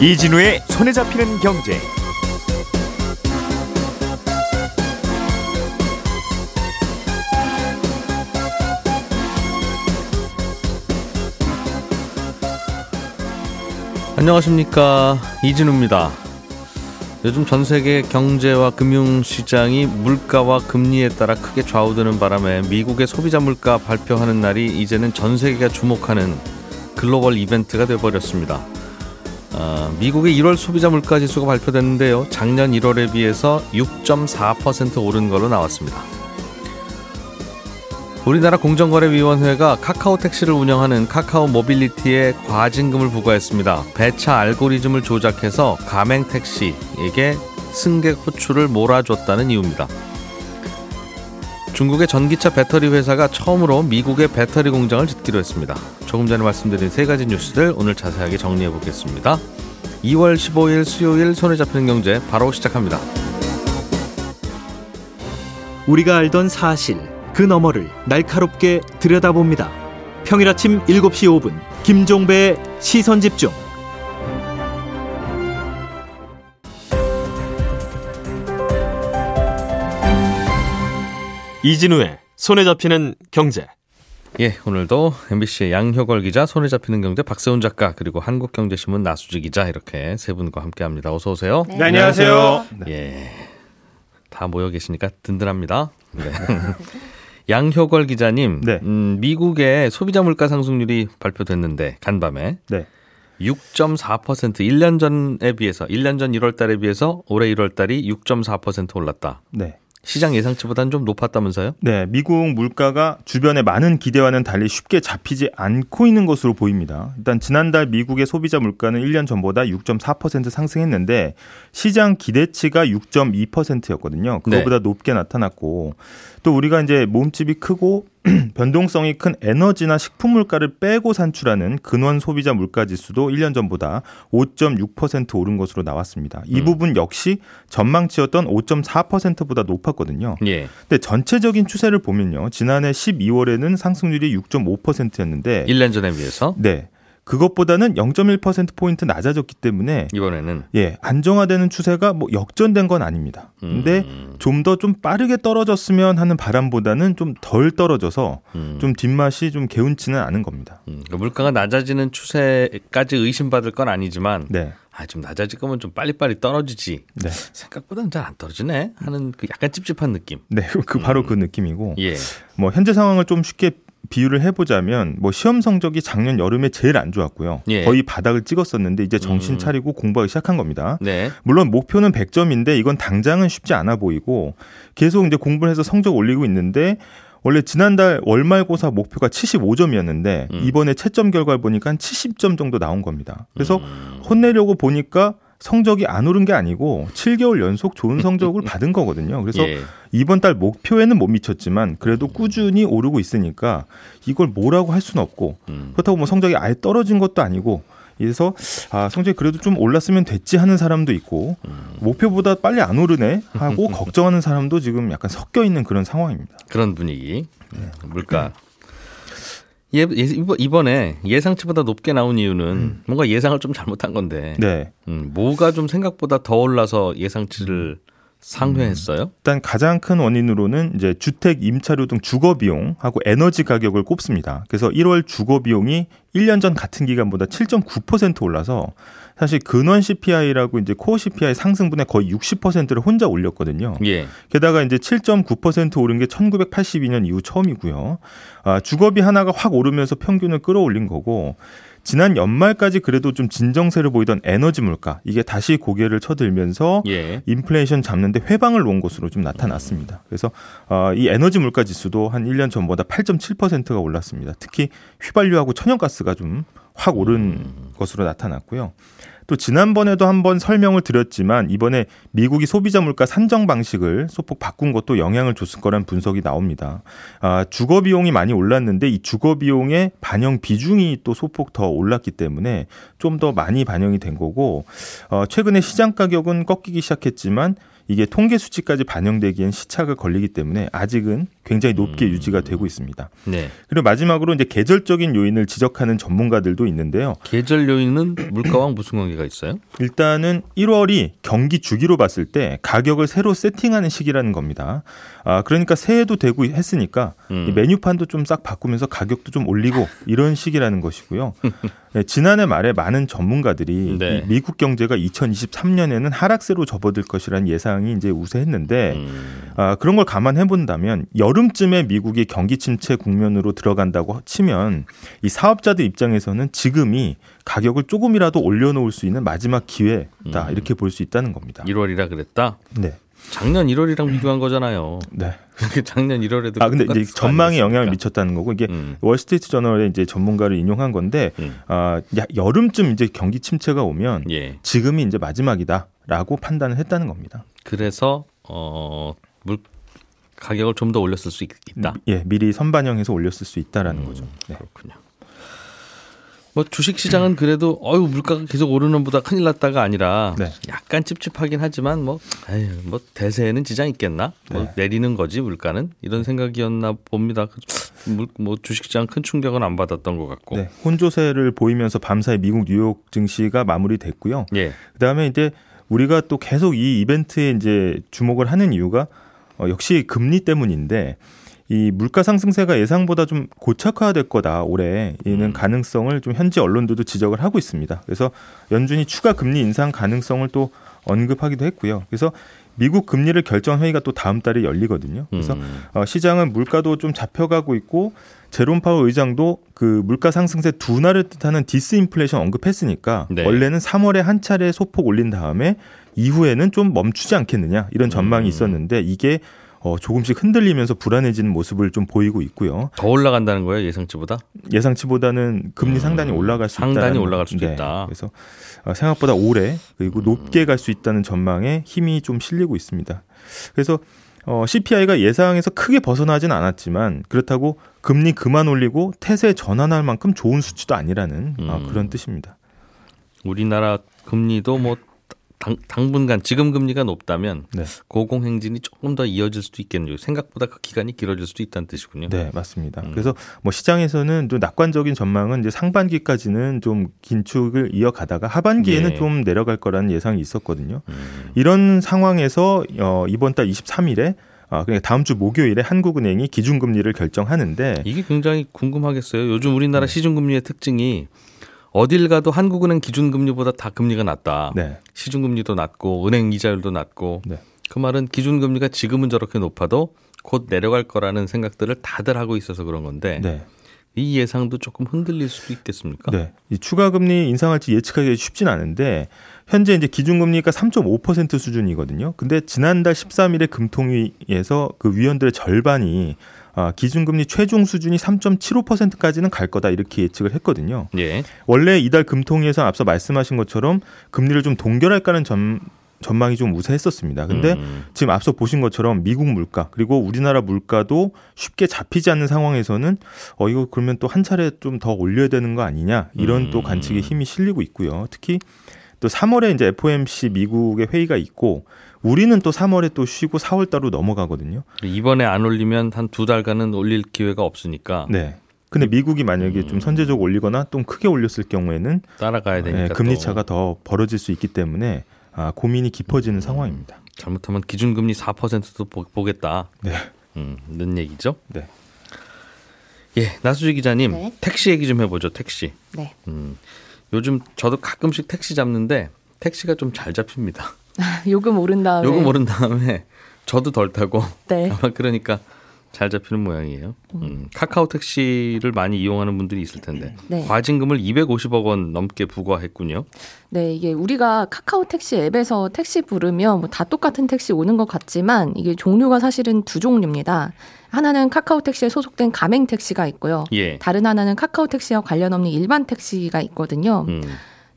이진우의 손에 잡히는 경제. 안녕하십니까 이진우입니다. 요즘 전 세계 경제와 금융 시장이 물가와 금리에 따라 크게 좌우되는 바람에 미국의 소비자 물가 발표하는 날이 이제는 전 세계가 주목하는 글로벌 이벤트가 되어버렸습니다. 어, 미국의 1월 소비자 물가 지수가 발표됐는데요. 작년 1월에 비해서 6.4% 오른 걸로 나왔습니다. 우리나라 공정거래위원회가 카카오 택시를 운영하는 카카오 모빌리티에 과징금을 부과했습니다. 배차 알고리즘을 조작해서 가맹 택시에게 승객 호출을 몰아줬다는 이유입니다. 중국의 전기차 배터리 회사가 처음으로 미국의 배터리 공장을 짓기로 했습니다. 조금 전에 말씀드린 세 가지 뉴스들 오늘 자세하게 정리해 보겠습니다. 2월 15일 수요일 손에 잡히는 경제 바로 시작합니다. 우리가 알던 사실 그 너머를 날카롭게 들여다봅니다. 평일 아침 7시 5분 김종배의 시선 집중. 이진우의 손에 잡히는 경제. 예, 오늘도 MBC의 양효걸 기자, 손에 잡히는 경제 박세훈 작가, 그리고 한국경제신문 나수지 기자 이렇게 세 분과 함께합니다. 어서 오세요. 네, 안녕하세요. 예, 다 모여 계시니까 든든합니다. 네. 양효걸 기자님, 네. 음, 미국의 소비자 물가 상승률이 발표됐는데 간밤에 네. 6.4% 1년 전에 비해서 1년 전 1월 달에 비해서 올해 1월 달이 6.4% 올랐다. 네. 시장 예상치보다는 좀 높았다면서요? 네, 미국 물가가 주변의 많은 기대와는 달리 쉽게 잡히지 않고 있는 것으로 보입니다. 일단 지난달 미국의 소비자 물가는 1년 전보다 6.4% 상승했는데 시장 기대치가 6.2%였거든요. 그거보다 네. 높게 나타났고 또 우리가 이제 몸집이 크고 변동성이 큰 에너지나 식품 물가를 빼고 산출하는 근원 소비자 물가 지수도 1년 전보다 5.6% 오른 것으로 나왔습니다. 이 음. 부분 역시 전망치였던 5.4%보다 높았거든요. 예. 근데 전체적인 추세를 보면요. 지난해 12월에는 상승률이 6.5%였는데 1년 전에 비해서 네. 그것보다는 0.1% 포인트 낮아졌기 때문에 이번에는 예 안정화되는 추세가 뭐 역전된 건 아닙니다. 근데 음. 좀더 좀 빠르게 떨어졌으면 하는 바람보다는 좀 덜 떨어져서 음. 좀 뒷맛이 좀 개운치는 않은 겁니다. 음. 그러니까 물가가 낮아지는 추세까지 의심받을 건 아니지만 네. 아, 좀 낮아질 거면 좀 빨리빨리 떨어지지. 네. 생각보다는 잘 안 떨어지네 하는 그 약간 찝찝한 느낌. 네, 그 바로 그 느낌이고. 예. 뭐 현재 상황을 좀 쉽게 비유를 해보자면 뭐 시험 성적이 작년 여름에 제일 안 좋았고요. 예. 거의 바닥을 찍었었는데 이제 정신 음. 차리고 음. 공부하기 시작한 겁니다. 네. 물론 목표는 100점인데 이건 당장은 쉽지 않아 보이고 계속 이제 공부를 해서 성적 올리고 있는데 원래 지난달 월말고사 목표가 75점이었는데 음. 이번에 채점 결과를 보니까 한 70점 정도 나온 겁니다. 그래서 음. 혼내려고 보니까 성적이 안 오른 게 아니고 7개월 연속 좋은 성적을 받은 거거든요. 그래서 예. 이번 달 목표에는 못 미쳤지만 그래도 꾸준히 오르고 있으니까 이걸 뭐라고 할 수는 없고 음. 그렇다고 뭐 성적이 아예 떨어진 것도 아니고 그래서 아 성적이 그래도 좀 올랐으면 됐지 하는 사람도 있고 음. 목표보다 빨리 안 오르네 하고 걱정하는 사람도 지금 약간 섞여 있는 그런 상황입니다. 그런 분위기. 네. 물가 예, 예 이번에 예상치보다 높게 나온 이유는 음. 뭔가 예상을 좀 잘못한 건데. 네. 음, 뭐가 좀 생각보다 더 올라서 예상치를 음. 상회했어요? 음, 일단 가장 큰 원인으로는 이제 주택 임차료 등 주거 비용하고 에너지 가격을 꼽습니다. 그래서 1월 주거 비용이 1년 전 같은 기간보다 7.9% 올라서 사실 근원 CPI라고 이제 코어 CPI 상승분의 거의 60%를 혼자 올렸거든요. 예. 게다가 이제 7.9% 오른 게 1982년 이후 처음이고요. 아, 주거비 하나가 확 오르면서 평균을 끌어올린 거고 지난 연말까지 그래도 좀 진정세를 보이던 에너지 물가 이게 다시 고개를 쳐들면서 예. 인플레이션 잡는데 회방을 놓은 것으로 좀 나타났습니다. 그래서 어, 이 에너지 물가 지수도 한 1년 전보다 8.7%가 올랐습니다. 특히 휘발유하고 천연가스가 좀 확 오른 음. 것으로 나타났고요. 또 지난번에도 한번 설명을 드렸지만 이번에 미국이 소비자 물가 산정 방식을 소폭 바꾼 것도 영향을 줬을 거란 분석이 나옵니다. 아, 주거 비용이 많이 올랐는데 이 주거 비용의 반영 비중이 또 소폭 더 올랐기 때문에 좀 더 많이 반영이 된 거고 어, 최근에 시장 가격은 꺾이기 시작했지만 이게 통계 수치까지 반영되기엔 시차가 걸리기 때문에 아직은 굉장히 높게 음. 유지가 되고 있습니다. 네. 그리고 마지막으로 이제 계절적인 요인을 지적하는 전문가들도 있는데요. 계절 요인은 물가와 무슨 관계가 있어요? 일단은 1월이 경기 주기로 봤을 때 가격을 새로 세팅하는 시기라는 겁니다. 아, 그러니까 새해도 되고 했으니까 음. 이 메뉴판도 좀 싹 바꾸면서 가격도 좀 올리고 이런 시기라는 것이고요. 네, 지난해 말에 많은 전문가들이 네. 이 미국 경제가 2023년에는 하락세로 접어들 것이라는 예상이 이제 우세했는데 음. 아, 그런 걸 감안해 본다면 여름 쯤에 미국이 경기 침체 국면으로 들어간다고 치면 이 사업자들 입장에서는 지금이 가격을 조금이라도 올려놓을 수 있는 마지막 기회다 음. 이렇게 볼 수 있다는 겁니다. 1월이라 그랬다. 네, 작년 1월이랑 비교한 거잖아요. 네. 그 작년 1월에도 아 근데 이제 전망에 영향을 미쳤다는 거고 이게 음. 월스트리트 저널에 이제 전문가를 인용한 건데 음. 아 야, 여름쯤 이제 경기 침체가 오면 예. 지금이 이제 마지막이다라고 판단을 했다는 겁니다. 그래서 어 물 가격을 좀 더 올렸을 수 있, 다 예, 미리 선반영해서 올렸을 수 있다라는 음. 거죠. 네. 그렇군요. 뭐 주식 시장은 그래도 어유 물가가 계속 오르는 보다 큰일 났다가 아니라 네. 약간 찝찝하긴 하지만 뭐 에휴, 뭐 대세에는 지장 있겠나? 뭐 네. 내리는 거지 물가는 이런 생각이었나 봅니다. 물, 뭐 주식 시장 큰 충격은 안 받았던 것 같고. 네, 혼조세를 보이면서 밤사이 미국 뉴욕 증시가 마무리됐고요. 예. 그다음에 이제 우리가 또 계속 이 이벤트에 이제 주목을 하는 이유가 어, 역시 금리 때문인데 이 물가 상승세가 예상보다 좀 고착화될 거다 올해 이는 음. 가능성을 좀 현지 언론들도 지적을 하고 있습니다. 그래서 연준이 추가 금리 인상 가능성을 또 언급하기도 했고요. 그래서 미국 금리를 결정 회의가 또 다음 달에 열리거든요. 그래서 음. 어, 시장은 물가도 좀 잡혀가고 있고 제롬 파월 의장도 그 물가 상승세 둔화를 뜻하는 디스인플레이션 언급했으니까 네. 원래는 3월에 한 차례 소폭 올린 다음에 이후에는 좀 멈추지 않겠느냐 이런 전망이 음. 있었는데 이게 어, 조금씩 흔들리면서 불안해지는 모습을 좀 보이고 있고요. 더 올라간다는 거예요 예상치보다? 예상치보다는 금리 음, 상단이 올라갈 수 있다. 상단이 올라갈 수도 있다. 그래서 어, 생각보다 오래 음. 그리고 높게 갈수 있다는 전망에 힘이 좀 실리고 있습니다. 그래서 어, CPI가 예상에서 크게 벗어나진 않았지만 그렇다고 금리 그만 올리고 태세 전환할 만큼 좋은 수치도 아니라는 어, 음. 그런 뜻입니다. 우리나라 금리도 뭐 당, 당분간 지금 금리가 높다면 네. 고공행진이 조금 더 이어질 수도 있겠네요. 생각보다 그 기간이 길어질 수도 있다는 뜻이군요. 네, 맞습니다. 음. 그래서 뭐 시장에서는 좀 낙관적인 전망은 이제 상반기까지는 좀 긴축을 이어가다가 하반기에는 예. 좀 내려갈 거라는 예상이 있었거든요. 음. 이런 상황에서 어, 이번 달 23일에 아, 그러니까 다음 주 목요일에 한국은행이 기준금리를 결정하는데 이게 굉장히 궁금하겠어요. 요즘 우리나라 네. 시중금리의 특징이 어딜 가도 한국은행 기준금리보다 다 금리가 낮다. 네, 시중금리도 낮고 은행 이자율도 낮고 네. 그 말은 기준금리가 지금은 저렇게 높아도 곧 내려갈 거라는 생각들을 다들 하고 있어서 그런 건데 네. 이 예상도 조금 흔들릴 수도 있겠습니까? 네. 이 추가 금리 인상할지 예측하기 쉽진 않은데 현재 이제 기준금리가 3.5% 수준이거든요. 근데 지난달 13일에 금통위에서 그 위원들의 절반이 아, 기준금리 최종 수준이 3.75%까지는 갈 거다 이렇게 예측을 했거든요. 예. 원래 이달 금통위에서 앞서 말씀하신 것처럼 금리를 좀 동결할까는 전, 전망이 좀 우세했었습니다. 근데 음. 지금 앞서 보신 것처럼 미국 물가 그리고 우리나라 물가도 쉽게 잡히지 않는 상황에서는 어 이거 그러면 또 한 차례 좀 더 올려야 되는 거 아니냐 이런 음. 또 관측에 힘이 실리고 있고요. 특히 또 3월에 이제 FOMC 미국의 회의가 있고 우리는 또 3월에 또 쉬고 4월 달로 넘어가거든요. 이번에 안 올리면 한 두 달간은 올릴 기회가 없으니까 네. 근데 미국이 만약에 좀 선제적으로 올리거나 좀 크게 올렸을 경우에는 따라가야 되니까 네, 금리 또 차가 더 벌어질 수 있기 때문에 아, 고민이 깊어지는 상황입니다. 잘못하면 기준금리 4%도 보, 보겠다. 네. 음, 는 얘기죠. 네. 예, 나수지 기자님, 네. 택시 얘기 좀 해보죠. 택시. 네. 음, 요즘 저도 가끔씩 택시 잡는데 택시가 좀 잘 잡힙니다. 요금 오른 다음에. 요금 오른 다음에 저도 덜 타고 네. 아마 그러니까 잘 잡히는 모양이에요. 음, 카카오 택시를 많이 이용하는 분들이 있을 텐데 네. 과징금을 250억 원 넘게 부과했군요. 네, 이게 우리가 카카오 택시 앱에서 택시 부르면 뭐 다 똑같은 택시 오는 것 같지만 이게 종류가 사실은 두 종류입니다. 하나는 카카오 택시에 소속된 가맹 택시가 있고요. 예. 다른 하나는 카카오 택시와 관련 없는 일반 택시가 있거든요. 음,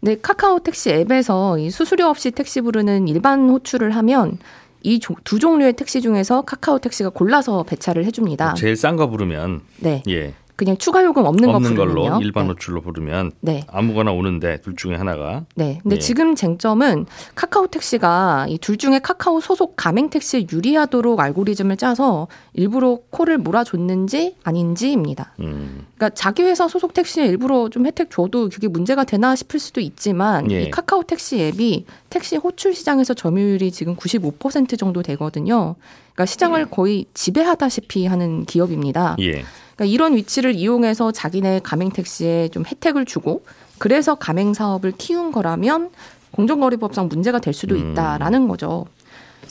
근데 카카오 택시 앱에서 이 수수료 없이 택시 부르는 일반 호출을 하면 이 두 종류의 택시 중에서 카카오 택시가 골라서 배차를 해줍니다. 제일 싼 거 부르면 네. 예. 그냥 추가 요금 없는, 없는 거 걸로. 일반 네. 호출로 부르면 네. 아무거나 오는데 둘 중에 하나가 네. 근데 예. 지금 쟁점은 카카오 택시가 이 둘 중에 카카오 소속 가맹 택시에 유리하도록 알고리즘을 짜서 일부러 콜을 몰아줬는지 아닌지입니다. 음, 그러니까 자기 회사 소속 택시에 일부러 좀 혜택 줘도 그게 문제가 되나 싶을 수도 있지만 예. 이 카카오 택시 앱이 택시 호출 시장에서 점유율이 지금 95% 정도 되거든요. 그러니까 시장을 거의 지배하다시피 하는 기업입니다. 예. 그러니까 이런 위치를 이용해서 자기네 가맹 택시에 좀 혜택을 주고 그래서 가맹 사업을 키운 거라면 공정거래법상 문제가 될 수도 음. 있다라는 거죠.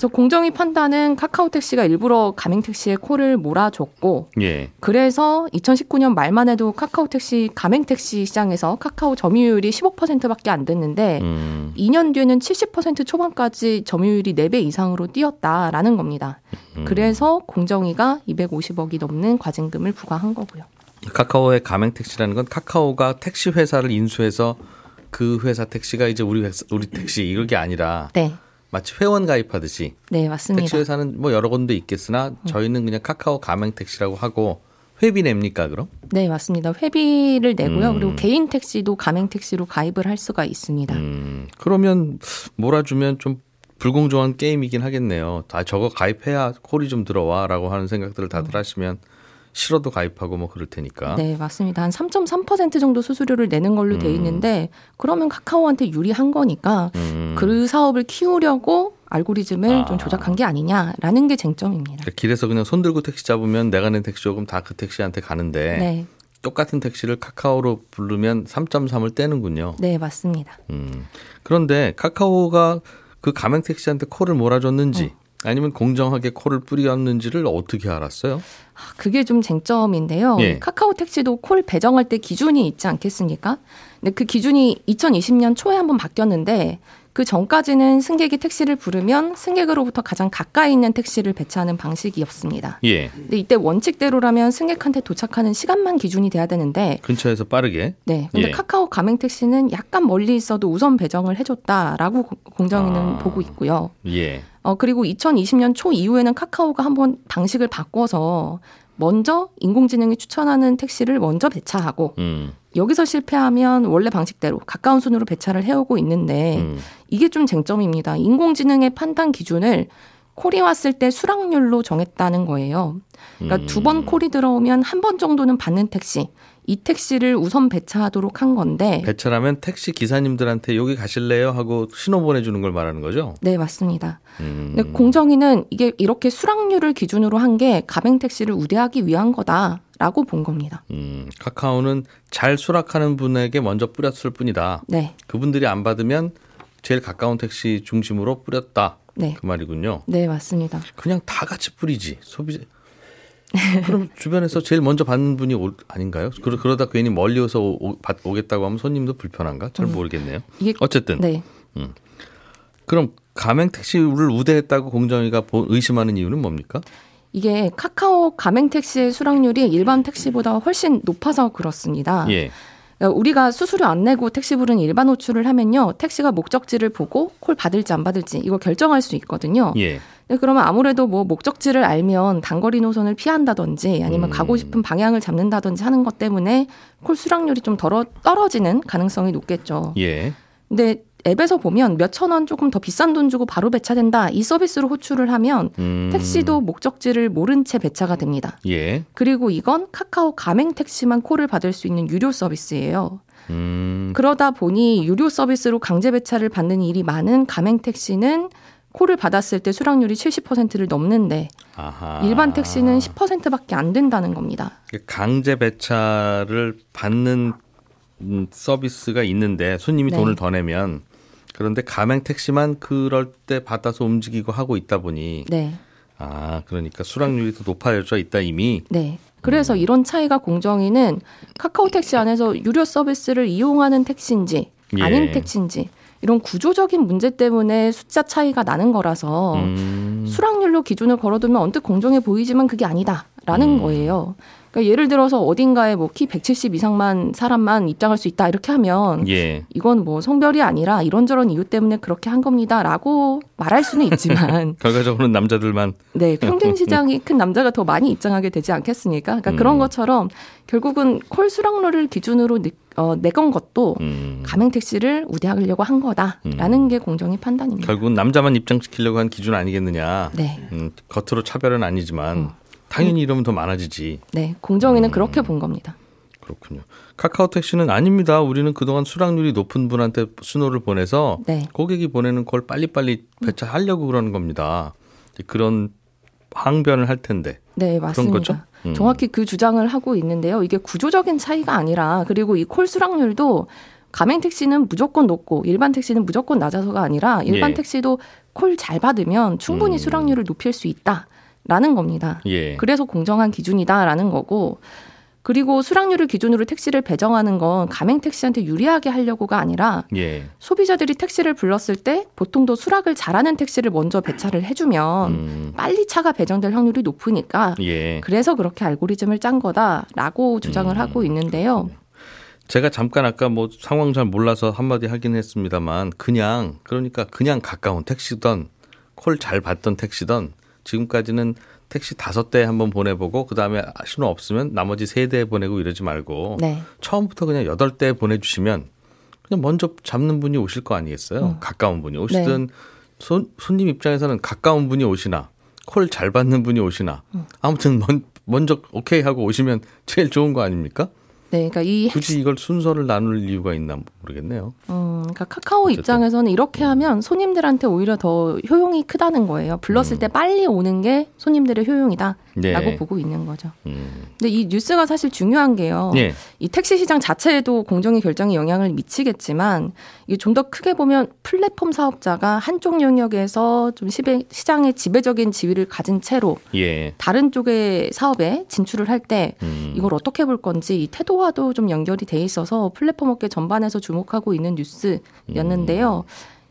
그래서 공정위 판단은 카카오 택시가 일부러 가맹 택시에 콜을 몰아줬고 예. 그래서 2019년 말만 해도 카카오 택시 가맹 택시 시장에서 카카오 점유율이 15%밖에 안 됐는데 음, 2년 뒤에는 70% 초반까지 점유율이 4배 이상으로 뛰었다라는 겁니다. 음. 그래서 공정위가 250억이 넘는 과징금을 부과한 거고요. 카카오의 가맹 택시라는 건 카카오가 택시 회사를 인수해서 그 회사 택시가 이제 우리 회사, 우리 택시 이런 게 아니라 네. 마치 회원 가입하듯이 네, 맞습니다. 택시 회사는 뭐 여러 군데 있겠으나 저희는 그냥 카카오 가맹 택시라고 하고 회비 냅니까 그럼? 네, 맞습니다. 회비를 내고요. 음. 그리고 개인 택시도 가맹 택시로 가입을 할 수가 있습니다. 음, 그러면 몰아주면 좀 불공정한 게임이긴 하겠네요. 다 저거 가입해야 콜이 좀 들어와라고 하는 생각들을 다들 하시면 싫어도 가입하고 뭐 그럴 테니까. 네, 맞습니다. 한 3.3% 정도 수수료를 내는 걸로 돼 있는데 그러면 카카오한테 유리한 거니까 음. 그 사업을 키우려고 알고리즘을 아. 좀 조작한 게 아니냐라는 게 쟁점입니다. 그러니까 길에서 그냥 손 들고 택시 잡으면 내가 낸 택시 조금 다 그 택시한테 가는데 네, 똑같은 택시를 카카오로 부르면 3.3을 떼는군요. 네, 맞습니다. 음. 그런데 카카오가 그 가맹 택시한테 콜을 몰아줬는지 아니면 공정하게 콜을 뿌렸는지를 어떻게 알았어요? 아, 그게 좀 쟁점인데요. 예. 카카오 택시도 콜 배정할 때 기준이 있지 않겠습니까? 근데 그 기준이 2020년 초에 한번 바뀌었는데 그 전까지는 승객이 택시를 부르면 승객으로부터 가장 가까이 있는 택시를 배차하는 방식이었습니다. 예. 근데 이때 원칙대로라면 승객한테 도착하는 시간만 기준이 돼야 되는데 근처에서 빠르게. 네. 근데 예. 카카오 가맹 택시는 약간 멀리 있어도 우선 배정을 해줬다라고 고- 공정위는 아. 보고 있고요. 예. 어, 그리고 2020년 초 이후에는 카카오가 한번 방식을 바꿔서 먼저 인공지능이 추천하는 택시를 먼저 배차하고 음. 여기서 실패하면 원래 방식대로 가까운 순으로 배차를 해오고 있는데 음. 이게 좀 쟁점입니다. 인공지능의 판단 기준을 콜이 왔을 때 수락률로 정했다는 거예요. 그러니까 음. 두번 콜이 들어오면 한 번 정도는 받는 택시, 이 택시를 우선 배차하도록 한 건데 배차라면 택시 기사님들한테 여기 가실래요 하고 신호 보내주는 걸 말하는 거죠. 네, 맞습니다. 음. 근데 공정위는 이게 이렇게 수락률을 기준으로 한 게 가맹 택시를 우대하기 위한 거다 라고 본 겁니다. 음, 카카오는 잘 수락하는 분에게 먼저 뿌렸을 뿐이다. 네, 그분들이 안 받으면 제일 가까운 택시 중심으로 뿌렸다. 네, 그 말이군요. 네, 맞습니다. 그냥 다 같이 뿌리지 소비자. 그럼 주변에서 제일 먼저 받는 분이 올- 아닌가요? 그러, 그러다 괜히 멀리 오서 오, 받- 오겠다고 하면 손님도 불편한가? 잘 모르겠네요. 이게 어쨌든 네, 그럼 가맹 택시를 우대했다고 공정위가 보- 의심하는 이유는 뭡니까? 이게 카카오 가맹 택시의 수락률이 일반 택시보다 훨씬 높아서 그렇습니다. 예. 그러니까 우리가 수수료 안 내고 택시 부르는 일반 호출을 하면요, 택시가 목적지를 보고 콜 받을지 안 받을지 이거 결정할 수 있거든요. 예. 근데 그러면 아무래도 뭐 목적지를 알면 단거리 노선을 피한다든지 아니면 음. 가고 싶은 방향을 잡는다든지 하는 것 때문에 콜 수락률이 좀 덜어, 떨어지는 가능성이 높겠죠. 예. 근데 앱에서 보면 몇천 원 조금 더 비싼 돈 주고 바로 배차된다 이 서비스로 호출을 하면 음. 택시도 목적지를 모른 채 배차가 됩니다. 예. 그리고 이건 카카오 가맹 택시만 콜을 받을 수 있는 유료 서비스예요. 음. 그러다 보니 유료 서비스로 강제 배차를 받는 일이 많은 가맹 택시는 콜을 받았을 때 수락률이 70%를 넘는데 아하. 일반 택시는 10%밖에 안 된다는 겁니다. 강제 배차를 받는 음, 서비스가 있는데 손님이 네. 돈을 더 내면 그런데 가맹 택시만 그럴 때 받아서 움직이고 하고 있다 보니 네. 아 그러니까 수락률이 더 높아져 있다 이미 네. 그래서 이런 차이가 공정위는 카카오 택시 안에서 유료 서비스를 이용하는 택시인지 예. 아닌 택시인지 이런 구조적인 문제 때문에 숫자 차이가 나는 거라서 음. 수락률로 기준을 걸어두면 언뜻 공정해 보이지만 그게 아니다. 있다라는 음. 거예요. 그러니까 예를 들어서 어딘가에 뭐 키 170 이상만 사람만 입장할 수 있다 이렇게 하면 예. 이건 뭐 성별이 아니라 이런저런 이유 때문에 그렇게 한 겁니다라고 말할 수는 있지만 결과적으로는 남자들만 네 평균 시장이 큰 남자가 더 많이 입장하게 되지 않겠습니까? 그러니까 음. 그런 것처럼 결국은 콜 수락료를 기준으로 어, 내건 것도 음, 가맹 택시를 우대하려고 한 거다라는 게 공정위 판단입니다. 결국은 남자만 입장시키려고 한 기준 아니겠느냐. 네, 음, 겉으로 차별은 아니지만 당연히 이러면 더 많아지지. 네 공정위는 음. 그렇게 본 겁니다. 그렇군요. 카카오 택시는 아닙니다. 우리는 그동안 수락률이 높은 분한테 신호를 보내서 네. 고객이 보내는 걸 빨리빨리 배차하려고 그러는 겁니다. 그런 항변을 할 텐데. 네, 맞습니다. 거죠? 음. 정확히 그 주장을 하고 있는데요. 이게 구조적인 차이가 아니라 그리고 이 콜 수락률도 가맹 택시는 무조건 높고 일반 택시는 무조건 낮아서가 아니라 일반 예. 택시도 콜 잘 받으면 충분히 음. 수락률을 높일 수 있다 라는 겁니다. 예. 그래서 공정한 기준이다라는 거고 그리고 수락률을 기준으로 택시를 배정하는 건 가맹 택시한테 유리하게 하려고가 아니라 예. 소비자들이 택시를 불렀을 때 보통 더 수락을 잘하는 택시를 먼저 배차를 해주면 음, 빨리 차가 배정될 확률이 높으니까 예. 그래서 그렇게 알고리즘을 짠 거다라고 주장을 음, 하고 있는데요. 제가 잠깐 아까 뭐 상황 잘 몰라서 한마디 하긴 했습니다만 그냥 그러니까 그냥 가까운 택시던 콜 잘 받던 택시던 지금까지는 택시 다섯 대 한번 보내보고 그 다음에 신호 없으면 나머지 세 대 보내고 이러지 말고 네. 처음부터 그냥 여덟 대 보내주시면 그냥 먼저 잡는 분이 오실 거 아니겠어요? 음. 가까운 분이 오시든 손, 손님 입장에서는 가까운 분이 오시나 콜 잘 받는 분이 오시나 음. 아무튼 먼, 먼저 오케이 하고 오시면 제일 좋은 거 아닙니까? 네, 그러니까 이 굳이 이걸 순서를 나눌 이유가 있나 모르겠네요. 음, 그러니까 카카오 어쨌든. 입장에서는 이렇게 하면 손님들한테 오히려 더 효용이 크다는 거예요. 불렀을 음. 때 빨리 오는 게 손님들의 효용이다라고 네. 보고 있는 거죠. 음. 근데 이 뉴스가 사실 중요한 게요. 예. 이 택시 시장 자체에도 공정위 결정에 영향을 미치겠지만 이게 좀 더 크게 보면 플랫폼 사업자가 한쪽 영역에서 좀 시장의 지배적인 지위를 가진 채로 예. 다른 쪽의 사업에 진출을 할때 음. 이걸 어떻게 볼 건지 이 태도와도 좀 연결이 돼 있어서 플랫폼 업계 전반에서 주목하고 있는 뉴스 였는데요.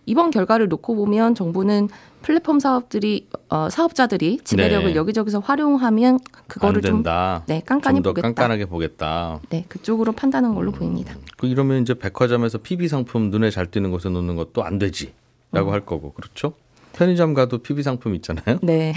이번 결과를 놓고 보면 정부는 플랫폼 사업들이 어, 사업자들이 지배력을 네. 여기저기서 활용하면 안 그거를 좀. 네, 깐깐히 좀더 보겠다. 깐깐하게 보겠다. 네, 그쪽으로 판단한 걸로 보입니다. 그 이러면 이제 백화점에서 PB 상품 눈에 잘 띄는 곳에 놓는 것도 안 되지라고 어. 할 거고 그렇죠? 편의점 가도 PB 상품 있잖아요. 네.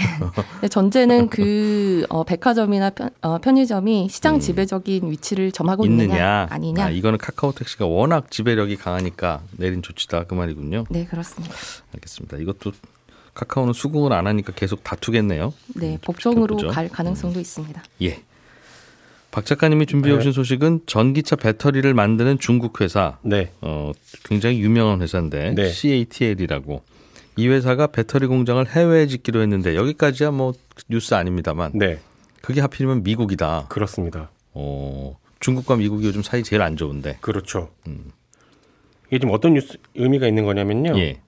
전제는 그 어, 백화점이나 편, 어, 편의점이 시장 지배적인 위치를 점하고 있느냐, 음. 있느냐 아니냐. 아, 이거는 카카오 택시가 워낙 지배력이 강하니까 내린 조치다 그 말이군요. 네, 그렇습니다. 알겠습니다. 이것도 카카오는 수긍을 안 하니까 계속 다투겠네요. 네, 법정으로 지켜보죠. 갈 가능성도 있습니다. 예. 박 작가님이 준비해 오신 소식은 전기차 배터리를 만드는 중국 회사 네. 어, 굉장히 유명한 회사인데 네. CATL이라고 이 회사가 배터리 공장을 해외에 짓기로 했는데 여기까지야 뭐 뉴스 아닙니다만 네. 그게 하필이면 미국이다. 그렇습니다. 어, 중국과 미국이 요즘 사이 제일 안 좋은데. 그렇죠. 이게 지금 어떤 뉴스 의미가 있는 거냐면요. 예.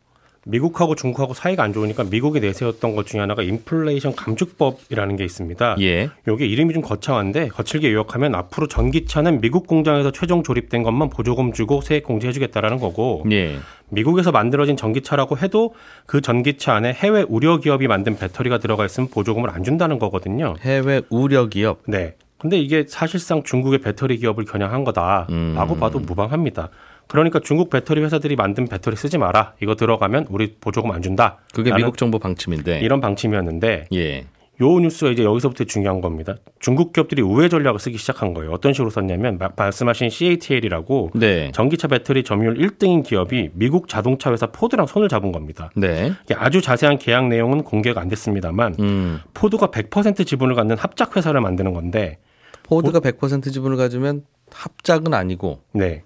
미국하고 중국하고 사이가 안 좋으니까 미국이 내세웠던 것 중에 하나가 인플레이션 감축법이라는 게 있습니다. 예. 요게 이름이 좀 거창한데 거칠게 요약하면 앞으로 전기차는 미국 공장에서 최종 조립된 것만 보조금 주고 세액 공제해 주겠다라는 거고 예. 미국에서 만들어진 전기차라고 해도 그 전기차 안에 해외 우려 기업이 만든 배터리가 들어가 있으면 보조금을 안 준다는 거거든요. 해외 우려 기업. 네. 근데 이게 사실상 중국의 배터리 기업을 겨냥한 거다라고 음. 봐도 무방합니다. 그러니까 중국 배터리 회사들이 만든 배터리 쓰지 마라. 이거 들어가면 우리 보조금 안 준다. 그게 미국 정부 방침인데. 이런 방침이었는데 예. 요 뉴스가 이제 여기서부터 중요한 겁니다. 중국 기업들이 우회 전략을 쓰기 시작한 거예요. 어떤 식으로 썼냐면 마- 말씀하신 CATL이라고 네. 전기차 배터리 점유율 1등인 기업이 미국 자동차 회사 포드랑 손을 잡은 겁니다. 네. 이게 아주 자세한 계약 내용은 공개가 안 됐습니다만 음. 포드가 100% 지분을 갖는 합작 회사를 만드는 건데 포드가 100% 지분을 가지면 합작은 아니고 네.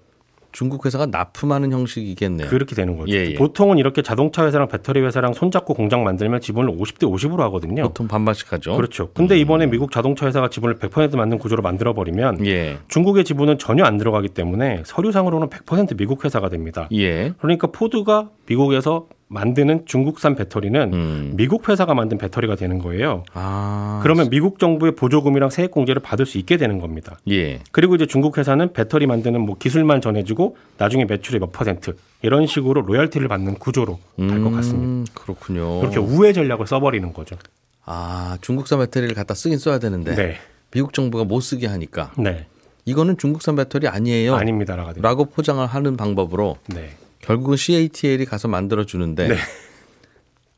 중국 회사가 납품하는 형식이겠네요. 그렇게 되는 거죠. 예, 예. 보통은 이렇게 자동차 회사랑 배터리 회사랑 손잡고 공장 만들면 지분을 50대 50으로 하거든요. 보통 반반씩 하죠. 그렇죠. 근데 이번에 미국 자동차 회사가 지분을 100% 만든 구조로 만들어 버리면 예. 중국의 지분은 전혀 안 들어가기 때문에 서류상으로는 100% 미국 회사가 됩니다. 예. 그러니까 포드가 미국에서 만드는 중국산 배터리는 음. 미국 회사가 만든 배터리가 되는 거예요. 아. 그러면 미국 정부의 보조금이랑 세액 공제를 받을 수 있게 되는 겁니다. 예. 그리고 이제 중국 회사는 배터리 만드는 뭐 기술만 전해주고 나중에 매출의 몇 퍼센트 이런 식으로 로열티를 받는 구조로 갈것 같습니다. 음, 그렇군요. 그렇게 우회 전략을 써버리는 거죠. 아 중국산 배터리를 갖다 쓰긴 써야 되는데 네. 미국 정부가 못 쓰게 하니까 네. 이거는 중국산 배터리 아니에요. 아닙니다라고. 라고 포장을 하는 방법으로 네. 결국은 CATL이 가서 만들어 주는데 네.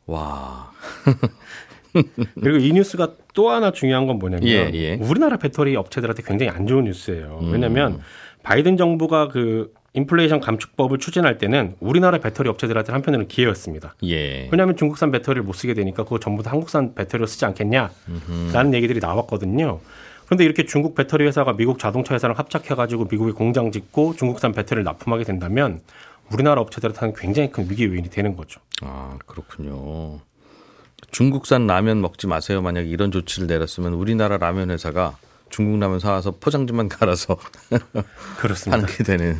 와 그리고 이 뉴스가 또 하나 중요한 건 뭐냐면 예, 예. 우리나라 배터리 업체들한테 굉장히 안 좋은 뉴스예요. 왜냐하면 바이든 정부가 그 인플레이션 감축법을 추진할 때는 우리나라 배터리 업체들한테 한편으로는 기회였습니다. 예. 왜냐하면 중국산 배터리를 못 쓰게 되니까 그거 전부 다 한국산 배터리로 쓰지 않겠냐라는 얘기들이 나왔거든요. 그런데 이렇게 중국 배터리 회사가 미국 자동차 회사랑 합작해가지고 미국에 공장 짓고 중국산 배터리를 납품하게 된다면 우리나라 업체들한테는 굉장히 큰 위기 요인이 되는 거죠. 아 그렇군요. 중국산 라면 먹지 마세요. 만약 이런 조치를 내렸으면 우리나라 라면 회사가 중국 라면 사와서 포장지만 갈아서 그렇습니다. 하게 되는.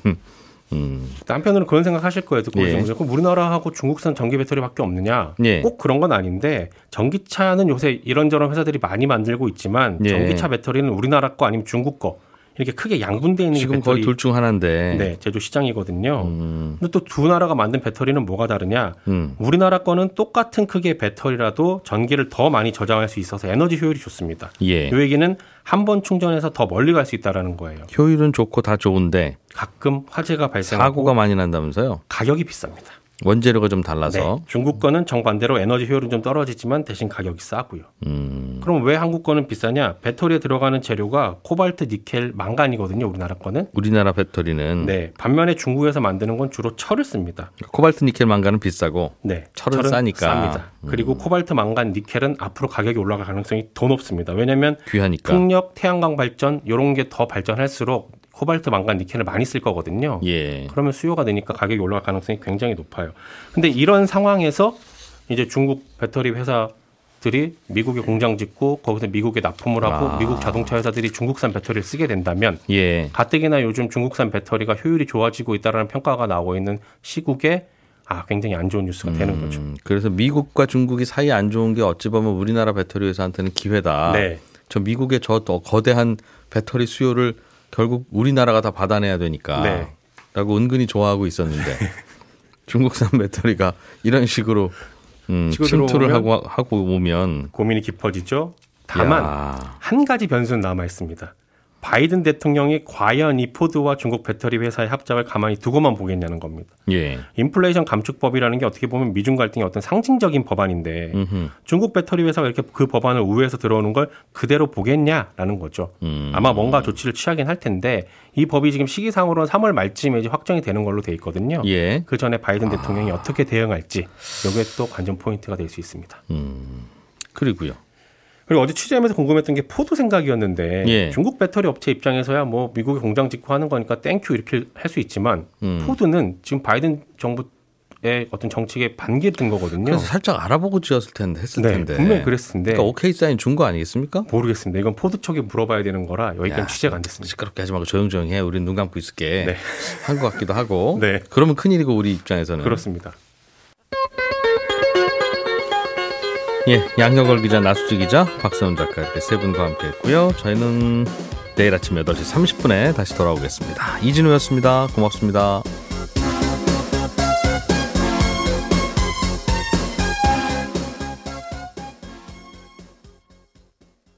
음. 한편으로는 그런 생각하실 거예요. 듣고 예. 그럼 우리나라하고 중국산 전기 배터리밖에 없느냐? 예. 꼭 그런 건 아닌데 전기차는 요새 이런저런 회사들이 많이 만들고 있지만 예. 전기차 배터리는 우리나라 거 아니면 중국 거 이렇게 크게 양분돼 있는 게 지금 배터리 거의 둘 중 하나인데. 네, 제조 시장이거든요. 음, 근데 또 두 나라가 만든 배터리는 뭐가 다르냐? 음. 우리나라 거는 똑같은 크기의 배터리라도 전기를 더 많이 저장할 수 있어서 에너지 효율이 좋습니다. 예. 이 얘기는 한 번 충전해서 더 멀리 갈 수 있다라는 거예요. 효율은 좋고 다 좋은데 가끔 화재가 발생하고 사고가 많이 난다면서요? 가격이 비쌉니다. 원재료가 좀 달라서. 네, 중국 거는 정반대로 에너지 효율은 좀 떨어지지만 대신 가격이 싸고요. 음. 그럼 왜 한국 거는 비싸냐? 배터리에 들어가는 재료가 코발트, 니켈, 망간이거든요. 우리나라 거는. 우리나라 배터리는 네, 반면에 중국에서 만드는 건 주로 철을 씁니다. 코발트 니켈 망간은 비싸고 네, 철은 싸니까. 음. 쌉니다. 그리고 코발트, 망간, 니켈은 앞으로 가격이 올라갈 가능성이 더 높습니다. 왜냐하면 귀하니까. 풍력, 태양광 발전 이런 게 더 발전할수록 코발트, 망간, 니켈을 많이 쓸 거거든요. 예. 그러면 수요가 되니까 가격이 올라갈 가능성이 굉장히 높아요. 근데 이런 상황에서 이제 중국 배터리 회사들이 미국에 공장 짓고 거기서 미국에 납품을 하고 아. 미국 자동차 회사들이 중국산 배터리를 쓰게 된다면 예. 가뜩이나 요즘 중국산 배터리가 효율이 좋아지고 있다라는 평가가 나오고 있는 시국에 아 굉장히 안 좋은 뉴스가 되는 거죠. 음, 그래서 미국과 중국이 사이 안 좋은 게 어찌 보면 우리나라 배터리 회사한테는 기회다. 네. 저 미국의 저더 거대한 배터리 수요를 결국 우리나라가 다 받아내야 되니까. 네. 라고 은근히 좋아하고 있었는데 중국산 배터리가 이런 식으로 음, 침투를 하고 하고 오면 고민이 깊어지죠. 다만 야, 한 가지 변수는 남아 있습니다. 바이든 대통령이 과연 이 포드와 중국 배터리 회사의 합작을 가만히 두고만 보겠냐는 겁니다. 예. 인플레이션 감축법이라는 게 어떻게 보면 미중 갈등의 어떤 상징적인 법안인데 음흠. 중국 배터리 회사가 이렇게 그 법안을 우회해서 들어오는 걸 그대로 보겠냐라는 거죠. 음. 아마 뭔가 조치를 취하긴 할 텐데 이 법이 지금 시기상으로는 3월 말쯤에 이제 확정이 되는 걸로 돼 있거든요. 예. 그 전에 바이든 대통령이 어떻게 대응할지 이게 또 관전 포인트가 될 수 있습니다. 그리고요. 그리고 어제 취재하면서 궁금했던 게 포드 생각이었는데 예. 중국 배터리 업체 입장에서야 뭐 미국에 공장 짓고 하는 거니까 thank you 이렇게 할 수 있지만 음. 포드는 지금 바이든 정부 의 어떤 정책에 반기를 든 거거든요. 그래서 살짝 알아보고 지었을 텐데 했을 네, 텐데. 분명히 그랬을 텐데 그러니까 오케이 사인 준 거 아니겠습니까? 모르겠습니다. 이건 포드 쪽에 물어봐야 되는 거라 여기까지 야, 취재가 안 됐습니다. 시끄럽게 하지 말고 조용조용히 해. 우린 눈 감고 있을게. 네. 한것 같기도 하고. 네. 그러면 큰 일이고 우리 입장에서는. 그렇습니다. 예, 양혁걸 기자, 나수지 기자, 박세훈 작가 이렇게 세 분과 함께했고요. 저희는 내일 아침 8시 30분에 다시 돌아오겠습니다. 이진우였습니다. 고맙습니다.